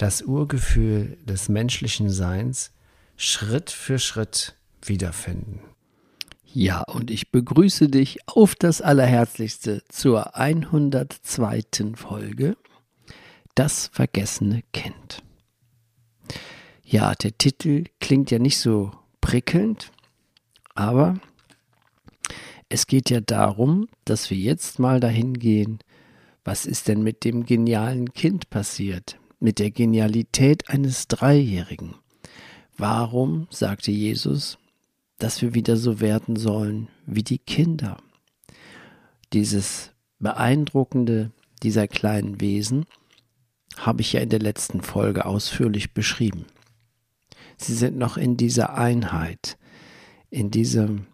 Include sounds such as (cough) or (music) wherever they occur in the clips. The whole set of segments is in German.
das Urgefühl des menschlichen Seins Schritt für Schritt wiederfinden. Ja, und ich begrüße dich auf das Allerherzlichste zur 102. Folge Das vergessene Kind. Ja, der Titel klingt ja nicht so prickelnd, aber es geht ja darum, dass wir jetzt mal dahin gehen, was ist denn mit dem genialen Kind passiert? Mit der Genialität eines Dreijährigen? Warum sagte Jesus, dass wir wieder so werden sollen wie die Kinder? Dieses beeindruckende dieser kleinen Wesen habe ich ja in der letzten Folge ausführlich beschrieben. Sie sind noch in dieser Einheit, in diesem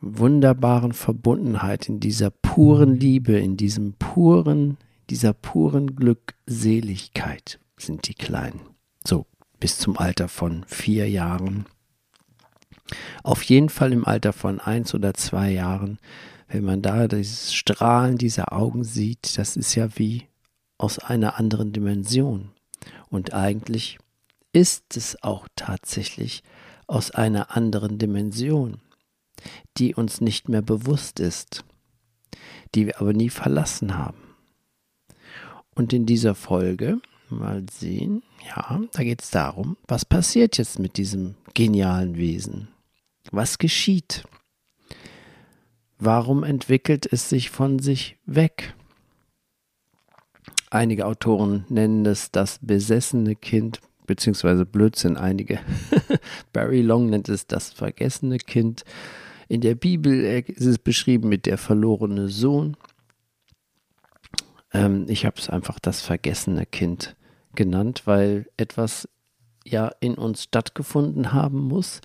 wunderbaren Verbundenheit, in dieser puren Liebe, in diesem puren, dieser puren Glückseligkeit sind die Kleinen. So bis zum Alter von vier Jahren. Auf jeden Fall im Alter von eins oder zwei Jahren, wenn man da dieses Strahlen dieser Augen sieht, das ist ja wie aus einer anderen Dimension. Und eigentlich ist es auch tatsächlich aus einer anderen Dimension die uns nicht mehr bewusst ist, die wir aber nie verlassen haben. Und in dieser Folge, mal sehen, ja, da geht es darum, was passiert jetzt mit diesem genialen Wesen? Was geschieht? Warum entwickelt es sich von sich weg? Einige Autoren nennen es das besessene Kind, beziehungsweise Blödsinn einige. (laughs) Barry Long nennt es das vergessene Kind. In der Bibel äh, ist es beschrieben mit der verlorene Sohn. Ähm, ich habe es einfach das vergessene Kind genannt, weil etwas ja in uns stattgefunden haben muss,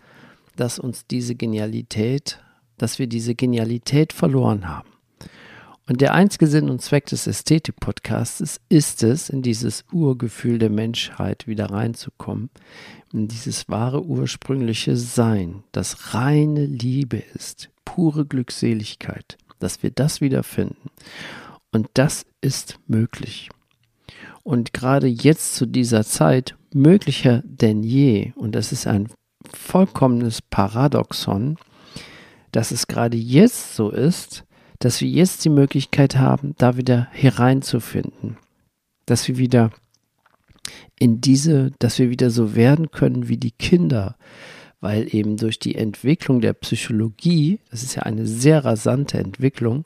dass uns diese Genialität, dass wir diese Genialität verloren haben. Und der einzige Sinn und Zweck des Ästhetik-Podcasts ist es, in dieses Urgefühl der Menschheit wieder reinzukommen, in dieses wahre ursprüngliche Sein, das reine Liebe ist, pure Glückseligkeit, dass wir das wiederfinden. Und das ist möglich. Und gerade jetzt zu dieser Zeit möglicher denn je, und das ist ein vollkommenes Paradoxon, dass es gerade jetzt so ist, dass wir jetzt die Möglichkeit haben, da wieder hereinzufinden. Dass wir wieder in diese, dass wir wieder so werden können wie die Kinder, weil eben durch die Entwicklung der Psychologie, das ist ja eine sehr rasante Entwicklung,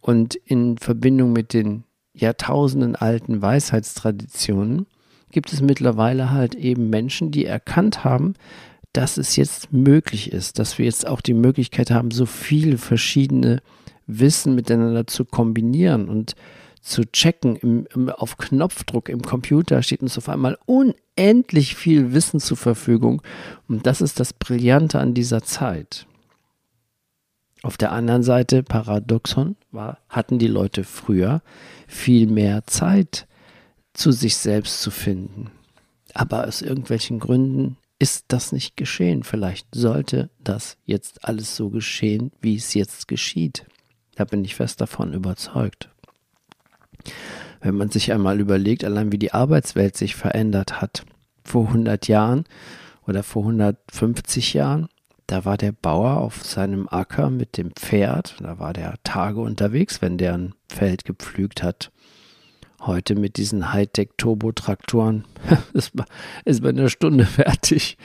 und in Verbindung mit den Jahrtausenden alten Weisheitstraditionen gibt es mittlerweile halt eben Menschen, die erkannt haben, dass es jetzt möglich ist, dass wir jetzt auch die Möglichkeit haben, so viele verschiedene Wissen miteinander zu kombinieren und zu checken. Im, im, auf Knopfdruck im Computer steht uns auf einmal unendlich viel Wissen zur Verfügung. Und das ist das Brillante an dieser Zeit. Auf der anderen Seite, Paradoxon, war, hatten die Leute früher viel mehr Zeit, zu sich selbst zu finden. Aber aus irgendwelchen Gründen ist das nicht geschehen. Vielleicht sollte das jetzt alles so geschehen, wie es jetzt geschieht. Da bin ich fest davon überzeugt. Wenn man sich einmal überlegt, allein wie die Arbeitswelt sich verändert hat, vor 100 Jahren oder vor 150 Jahren, da war der Bauer auf seinem Acker mit dem Pferd, da war der Tage unterwegs, wenn der ein Feld gepflügt hat. Heute mit diesen Hightech-Turbo-Traktoren (laughs) ist man in einer Stunde fertig.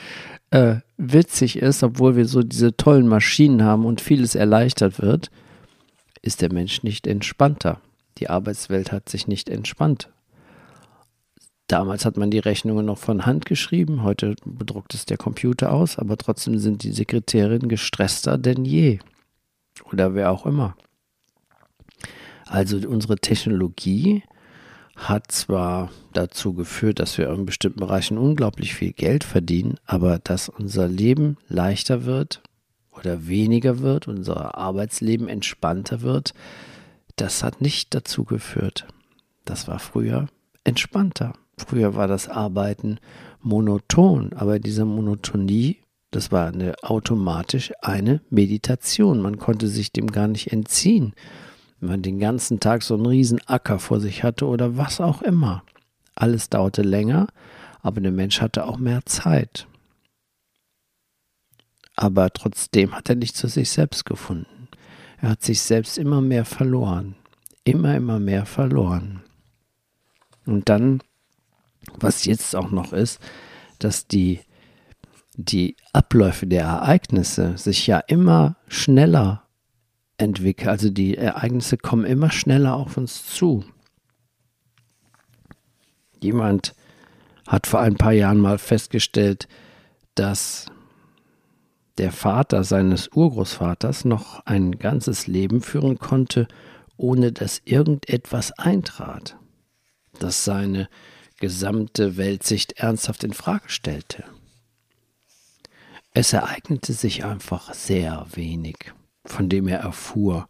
Äh, witzig ist, obwohl wir so diese tollen Maschinen haben und vieles erleichtert wird, ist der Mensch nicht entspannter. Die Arbeitswelt hat sich nicht entspannt. Damals hat man die Rechnungen noch von Hand geschrieben, heute bedruckt es der Computer aus, aber trotzdem sind die Sekretärinnen gestresster denn je. Oder wer auch immer. Also unsere Technologie hat zwar dazu geführt, dass wir in bestimmten Bereichen unglaublich viel Geld verdienen, aber dass unser Leben leichter wird oder weniger wird, unser Arbeitsleben entspannter wird, das hat nicht dazu geführt. Das war früher entspannter. Früher war das Arbeiten monoton, aber diese Monotonie, das war eine, automatisch eine Meditation. Man konnte sich dem gar nicht entziehen wenn man den ganzen Tag so einen riesen Acker vor sich hatte oder was auch immer. Alles dauerte länger, aber der Mensch hatte auch mehr Zeit. Aber trotzdem hat er nicht zu sich selbst gefunden. Er hat sich selbst immer mehr verloren. Immer, immer mehr verloren. Und dann, was jetzt auch noch ist, dass die, die Abläufe der Ereignisse sich ja immer schneller entwickeln. Also die Ereignisse kommen immer schneller auf uns zu. Jemand hat vor ein paar Jahren mal festgestellt, dass der Vater seines Urgroßvaters noch ein ganzes Leben führen konnte, ohne dass irgendetwas eintrat, das seine gesamte Weltsicht ernsthaft in Frage stellte. Es ereignete sich einfach sehr wenig von dem er erfuhr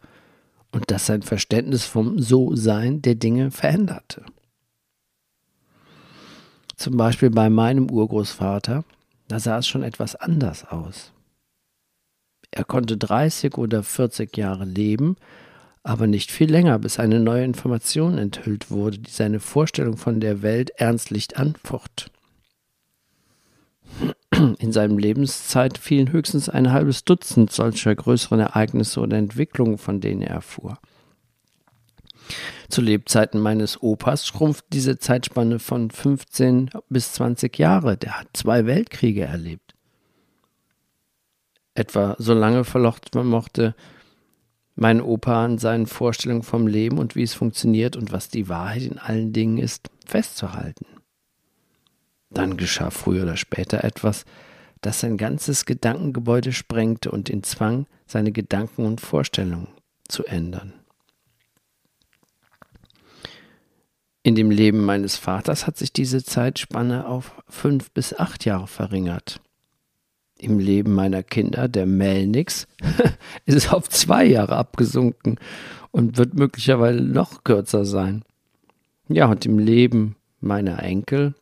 und das sein Verständnis vom So-Sein der Dinge veränderte. Zum Beispiel bei meinem Urgroßvater, da sah es schon etwas anders aus. Er konnte 30 oder 40 Jahre leben, aber nicht viel länger, bis eine neue Information enthüllt wurde, die seine Vorstellung von der Welt ernstlich anfocht. In seinem Lebenszeit fielen höchstens ein halbes Dutzend solcher größeren Ereignisse oder Entwicklungen, von denen er erfuhr. Zu Lebzeiten meines Opas schrumpft diese Zeitspanne von 15 bis 20 Jahre. Der hat zwei Weltkriege erlebt. Etwa so lange verlocht man mochte mein Opa an seinen Vorstellungen vom Leben und wie es funktioniert und was die Wahrheit in allen Dingen ist, festzuhalten. Dann geschah früher oder später etwas, das sein ganzes Gedankengebäude sprengte und ihn zwang, seine Gedanken und Vorstellungen zu ändern. In dem Leben meines Vaters hat sich diese Zeitspanne auf fünf bis acht Jahre verringert. Im Leben meiner Kinder, der Melnix, (laughs) ist es auf zwei Jahre abgesunken und wird möglicherweise noch kürzer sein. Ja, und im Leben meiner Enkel,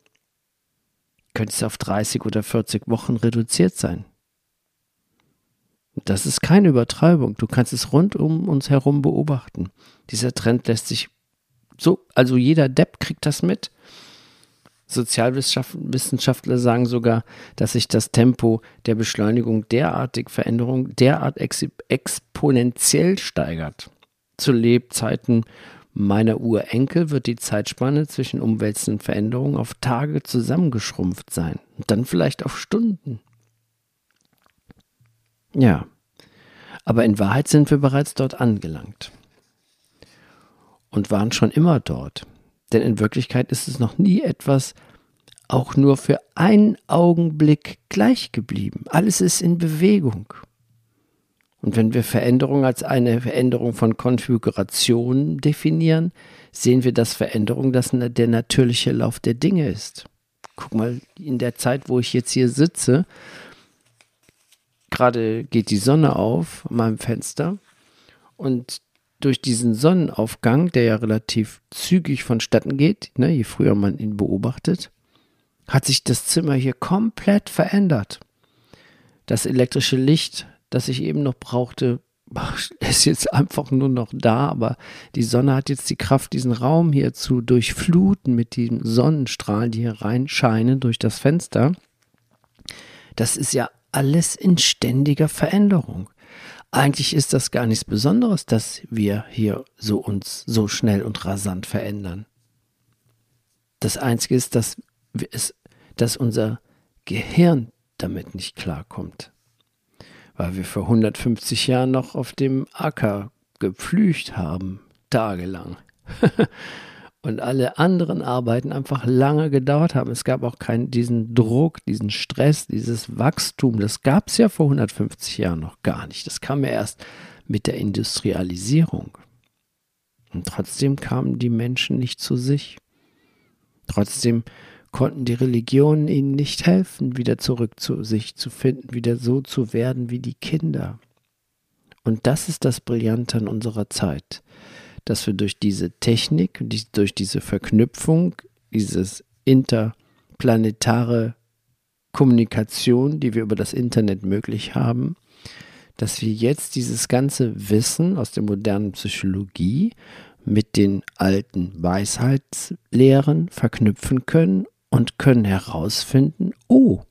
könnte es auf 30 oder 40 Wochen reduziert sein. Das ist keine Übertreibung. Du kannst es rund um uns herum beobachten. Dieser Trend lässt sich so, also jeder Depp kriegt das mit. Sozialwissenschaftler sagen sogar, dass sich das Tempo der Beschleunigung derartig Veränderung derart ex exponentiell steigert. Zu Lebzeiten meiner Urenkel wird die Zeitspanne zwischen umwälzenden Veränderungen auf Tage zusammengeschrumpft sein und dann vielleicht auf Stunden. Ja, aber in Wahrheit sind wir bereits dort angelangt und waren schon immer dort. Denn in Wirklichkeit ist es noch nie etwas auch nur für einen Augenblick gleich geblieben. Alles ist in Bewegung. Und wenn wir Veränderung als eine Veränderung von Konfiguration definieren, sehen wir, dass Veränderung das der natürliche Lauf der Dinge ist. Guck mal, in der Zeit, wo ich jetzt hier sitze, gerade geht die Sonne auf an meinem Fenster und durch diesen Sonnenaufgang, der ja relativ zügig vonstatten geht, ne, je früher man ihn beobachtet, hat sich das Zimmer hier komplett verändert. Das elektrische Licht das ich eben noch brauchte, (laughs) ist jetzt einfach nur noch da, aber die Sonne hat jetzt die Kraft, diesen Raum hier zu durchfluten mit den Sonnenstrahlen, die hier reinscheinen durch das Fenster. Das ist ja alles in ständiger Veränderung. Eigentlich ist das gar nichts Besonderes, dass wir hier so uns so schnell und rasant verändern. Das Einzige ist, dass, es, dass unser Gehirn damit nicht klarkommt weil wir vor 150 Jahren noch auf dem Acker gepflügt haben, tagelang. (laughs) und alle anderen Arbeiten einfach lange gedauert haben. Es gab auch keinen diesen Druck, diesen Stress, dieses Wachstum. Das gab es ja vor 150 Jahren noch gar nicht. Das kam ja erst mit der Industrialisierung. Und trotzdem kamen die Menschen nicht zu sich. Trotzdem konnten die Religionen ihnen nicht helfen, wieder zurück zu sich zu finden, wieder so zu werden wie die Kinder. Und das ist das Brillante an unserer Zeit, dass wir durch diese Technik, durch diese Verknüpfung, dieses interplanetare Kommunikation, die wir über das Internet möglich haben, dass wir jetzt dieses ganze Wissen aus der modernen Psychologie mit den alten Weisheitslehren verknüpfen können und können herausfinden, oh,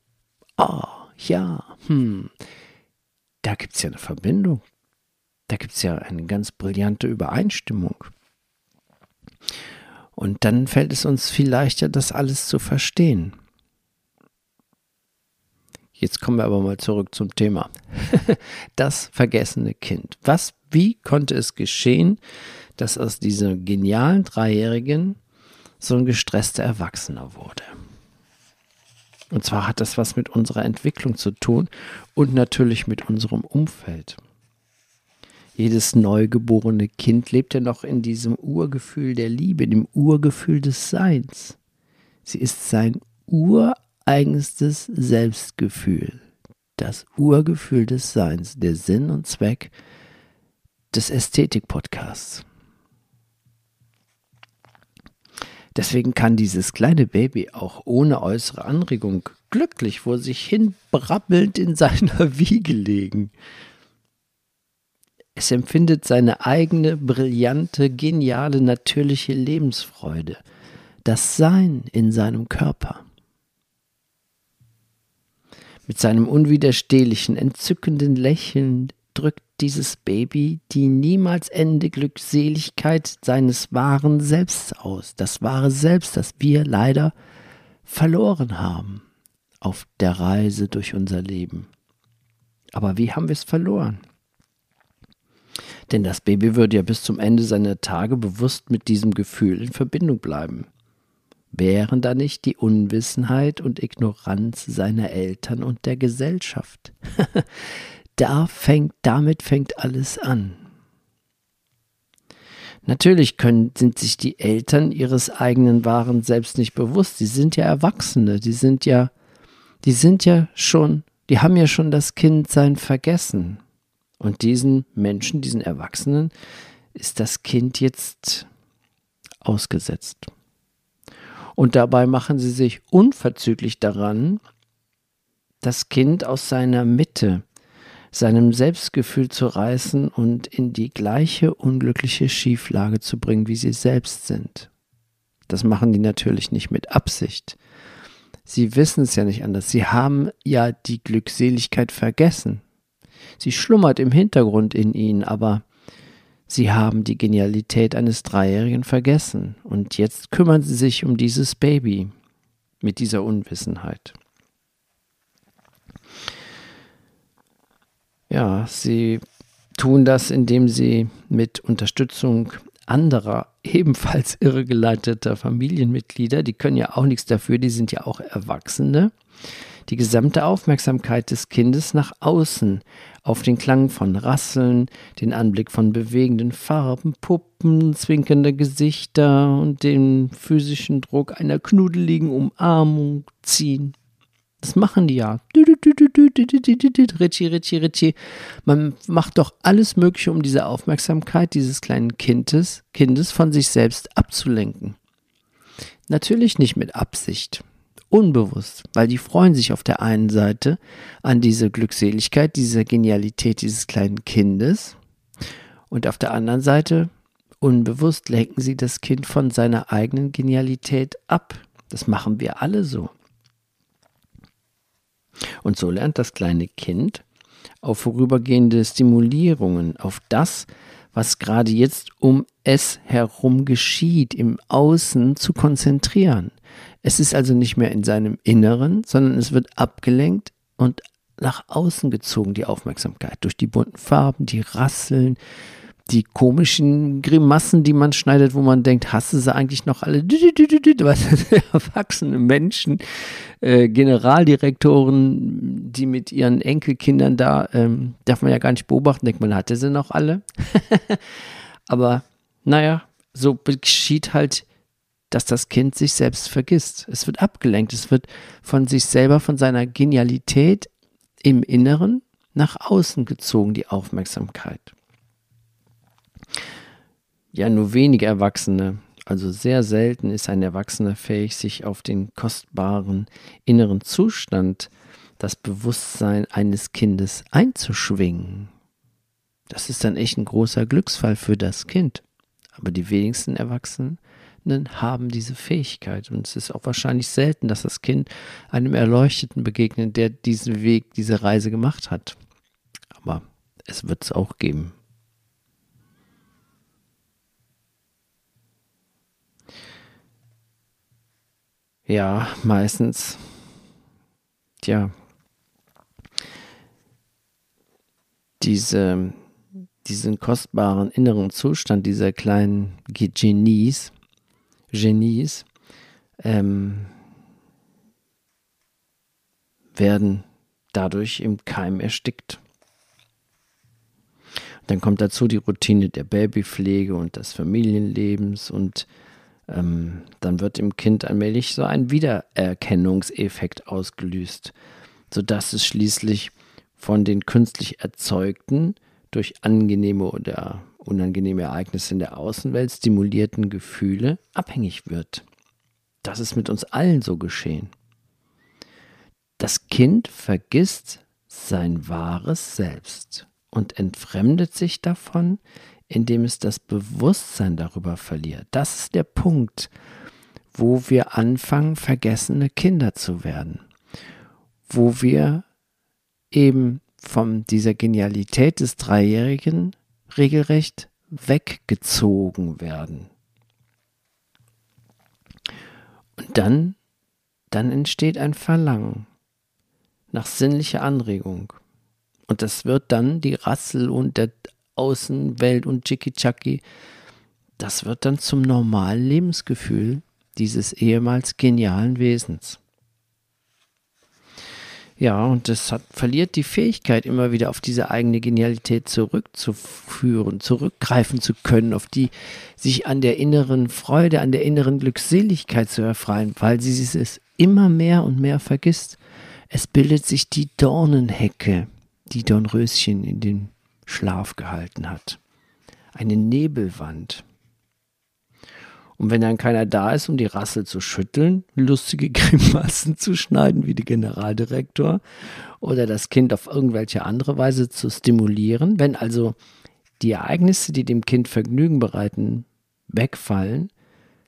ah, ja, hm, da gibt es ja eine Verbindung. Da gibt es ja eine ganz brillante Übereinstimmung. Und dann fällt es uns viel leichter, das alles zu verstehen. Jetzt kommen wir aber mal zurück zum Thema. (laughs) das vergessene Kind. Was, wie konnte es geschehen, dass aus diesem genialen Dreijährigen so ein gestresster Erwachsener wurde? Und zwar hat das was mit unserer Entwicklung zu tun und natürlich mit unserem Umfeld. Jedes neugeborene Kind lebt ja noch in diesem Urgefühl der Liebe, dem Urgefühl des Seins. Sie ist sein ureigenstes Selbstgefühl, das Urgefühl des Seins, der Sinn und Zweck des Ästhetik-Podcasts. Deswegen kann dieses kleine Baby auch ohne äußere Anregung glücklich vor sich hin brabbelnd in seiner (laughs) Wiege legen. Es empfindet seine eigene brillante, geniale, natürliche Lebensfreude, das Sein in seinem Körper. Mit seinem unwiderstehlichen, entzückenden Lächeln drückt dieses Baby die niemals endende Glückseligkeit seines wahren Selbst aus, das wahre Selbst, das wir leider verloren haben auf der Reise durch unser Leben. Aber wie haben wir es verloren? Denn das Baby würde ja bis zum Ende seiner Tage bewusst mit diesem Gefühl in Verbindung bleiben. Wären da nicht die Unwissenheit und Ignoranz seiner Eltern und der Gesellschaft? (laughs) da fängt, damit fängt alles an. Natürlich können, sind sich die Eltern ihres eigenen wahren Selbst nicht bewusst. Sie sind ja Erwachsene, die sind ja, die sind ja schon, die haben ja schon das Kindsein vergessen. Und diesen Menschen, diesen Erwachsenen, ist das Kind jetzt ausgesetzt. Und dabei machen sie sich unverzüglich daran, das Kind aus seiner Mitte, seinem Selbstgefühl zu reißen und in die gleiche unglückliche Schieflage zu bringen, wie sie selbst sind. Das machen die natürlich nicht mit Absicht. Sie wissen es ja nicht anders. Sie haben ja die Glückseligkeit vergessen. Sie schlummert im Hintergrund in ihnen, aber sie haben die Genialität eines Dreijährigen vergessen. Und jetzt kümmern sie sich um dieses Baby mit dieser Unwissenheit. Ja, sie tun das, indem sie mit Unterstützung anderer ebenfalls (laughs) irregeleiteter Familienmitglieder, die können ja auch nichts dafür, die sind ja auch Erwachsene, die gesamte Aufmerksamkeit des Kindes nach außen auf den Klang von Rasseln, den Anblick von bewegenden Farben, Puppen, zwinkernde Gesichter und den physischen Druck einer knuddeligen Umarmung ziehen. Das machen die ja. Man macht doch alles Mögliche, um diese Aufmerksamkeit dieses kleinen Kindes, Kindes von sich selbst abzulenken. Natürlich nicht mit Absicht unbewusst, weil die freuen sich auf der einen Seite an diese Glückseligkeit, diese Genialität dieses kleinen Kindes und auf der anderen Seite unbewusst lenken sie das Kind von seiner eigenen Genialität ab. Das machen wir alle so. Und so lernt das kleine Kind auf vorübergehende Stimulierungen, auf das, was gerade jetzt um es herum geschieht, im Außen zu konzentrieren. Es ist also nicht mehr in seinem Inneren, sondern es wird abgelenkt und nach außen gezogen, die Aufmerksamkeit, durch die bunten Farben, die Rasseln, die komischen Grimassen, die man schneidet, wo man denkt, hast du sie eigentlich noch alle? (laughs) Erwachsene Menschen, äh, Generaldirektoren, die mit ihren Enkelkindern da, ähm, darf man ja gar nicht beobachten, denkt man, hatte sie noch alle. (laughs) Aber naja, so geschieht halt dass das Kind sich selbst vergisst. Es wird abgelenkt, es wird von sich selber, von seiner Genialität im Inneren nach außen gezogen, die Aufmerksamkeit. Ja, nur wenige Erwachsene, also sehr selten ist ein Erwachsener fähig, sich auf den kostbaren inneren Zustand, das Bewusstsein eines Kindes einzuschwingen. Das ist dann echt ein großer Glücksfall für das Kind. Aber die wenigsten Erwachsenen haben diese Fähigkeit. Und es ist auch wahrscheinlich selten, dass das Kind einem Erleuchteten begegnet, der diesen Weg, diese Reise gemacht hat. Aber es wird es auch geben. Ja, meistens. Tja. Diese, diesen kostbaren inneren Zustand dieser kleinen Genies, Genies ähm, werden dadurch im Keim erstickt. Dann kommt dazu die Routine der Babypflege und des Familienlebens und ähm, dann wird im Kind allmählich so ein Wiedererkennungseffekt ausgelöst, sodass es schließlich von den künstlich erzeugten, durch angenehme oder unangenehme Ereignisse in der Außenwelt stimulierten Gefühle abhängig wird. Das ist mit uns allen so geschehen. Das Kind vergisst sein wahres Selbst und entfremdet sich davon, indem es das Bewusstsein darüber verliert. Das ist der Punkt, wo wir anfangen, vergessene Kinder zu werden, wo wir eben von dieser Genialität des Dreijährigen regelrecht weggezogen werden. Und dann, dann entsteht ein Verlangen nach sinnlicher Anregung. Und das wird dann die Rassel und der Außenwelt und Chicky-Chacky. Das wird dann zum normalen Lebensgefühl dieses ehemals genialen Wesens. Ja, und das hat, verliert die Fähigkeit, immer wieder auf diese eigene Genialität zurückzuführen, zurückgreifen zu können, auf die sich an der inneren Freude, an der inneren Glückseligkeit zu erfreuen, weil sie es immer mehr und mehr vergisst. Es bildet sich die Dornenhecke, die Dornröschen in den Schlaf gehalten hat. Eine Nebelwand. Und wenn dann keiner da ist, um die Rassel zu schütteln, lustige (laughs) Grimassen zu schneiden wie der Generaldirektor oder das Kind auf irgendwelche andere Weise zu stimulieren, wenn also die Ereignisse, die dem Kind Vergnügen bereiten, wegfallen,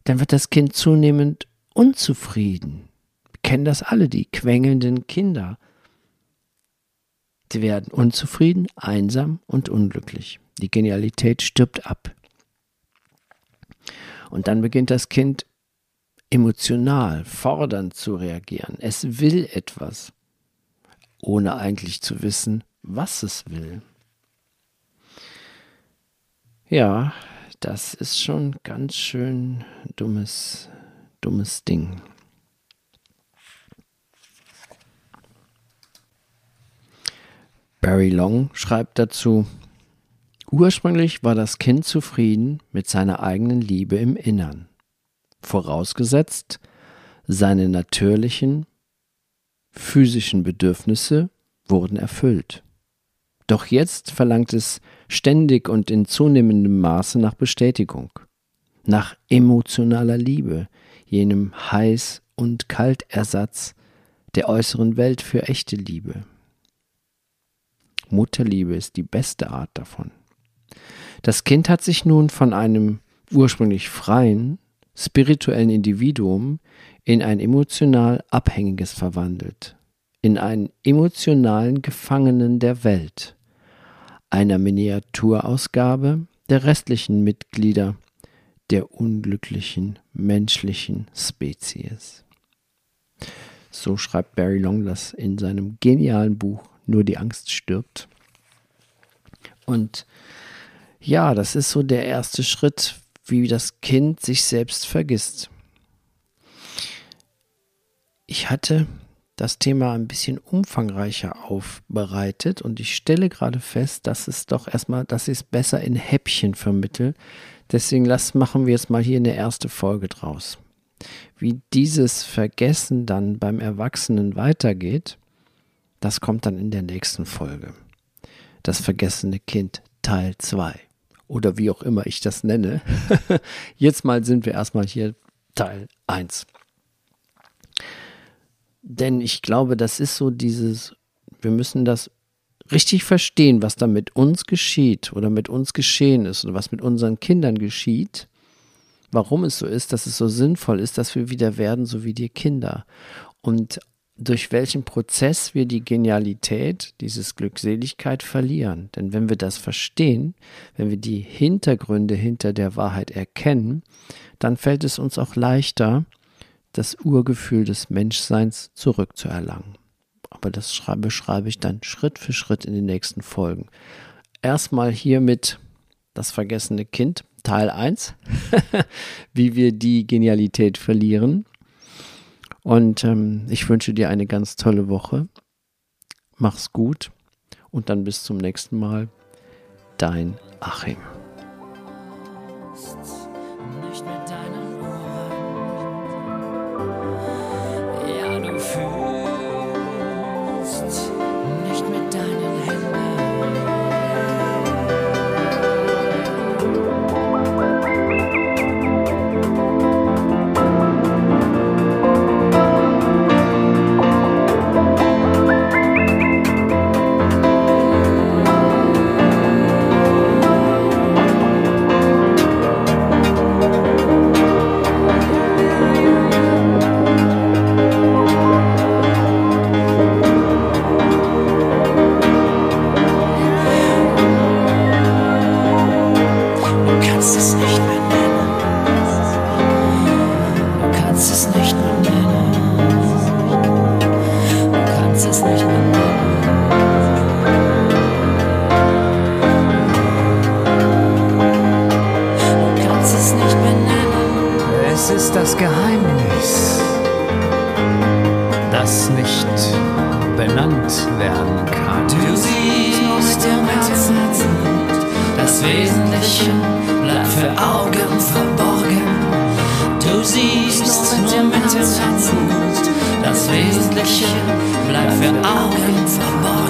dann wird das Kind zunehmend unzufrieden. Wir kennen das alle, die quengelnden Kinder. Sie werden unzufrieden, einsam und unglücklich. Die Genialität stirbt ab. Und dann beginnt das Kind emotional, fordernd zu reagieren. Es will etwas, ohne eigentlich zu wissen, was es will. Ja, das ist schon ganz schön dummes, dummes Ding. Barry Long schreibt dazu, Ursprünglich war das Kind zufrieden mit seiner eigenen Liebe im Innern, vorausgesetzt, seine natürlichen physischen Bedürfnisse wurden erfüllt. Doch jetzt verlangt es ständig und in zunehmendem Maße nach Bestätigung, nach emotionaler Liebe, jenem Heiß- und Kaltersatz der äußeren Welt für echte Liebe. Mutterliebe ist die beste Art davon. Das Kind hat sich nun von einem ursprünglich freien, spirituellen Individuum in ein emotional Abhängiges verwandelt, in einen emotionalen Gefangenen der Welt, einer Miniaturausgabe der restlichen Mitglieder der unglücklichen menschlichen Spezies. So schreibt Barry Long das in seinem genialen Buch nur die Angst stirbt. Und ja, das ist so der erste Schritt, wie das Kind sich selbst vergisst. Ich hatte das Thema ein bisschen umfangreicher aufbereitet und ich stelle gerade fest, dass es doch erstmal, dass ich es besser in Häppchen vermittel. Deswegen lass, machen wir jetzt mal hier eine erste Folge draus. Wie dieses Vergessen dann beim Erwachsenen weitergeht, das kommt dann in der nächsten Folge. Das vergessene Kind Teil 2 oder wie auch immer ich das nenne. (laughs) Jetzt mal sind wir erstmal hier Teil 1. Denn ich glaube, das ist so dieses, wir müssen das richtig verstehen, was da mit uns geschieht oder mit uns geschehen ist oder was mit unseren Kindern geschieht, warum es so ist, dass es so sinnvoll ist, dass wir wieder werden, so wie die Kinder. Und durch welchen Prozess wir die Genialität, dieses Glückseligkeit verlieren. Denn wenn wir das verstehen, wenn wir die Hintergründe hinter der Wahrheit erkennen, dann fällt es uns auch leichter, das Urgefühl des Menschseins zurückzuerlangen. Aber das beschreibe ich dann Schritt für Schritt in den nächsten Folgen. Erstmal hiermit das vergessene Kind, Teil 1, (laughs) wie wir die Genialität verlieren. Und ähm, ich wünsche dir eine ganz tolle Woche. Mach's gut und dann bis zum nächsten Mal. Dein Achim. Nicht mit Herzen, das Wesentliche bleibt für Augen verborgen.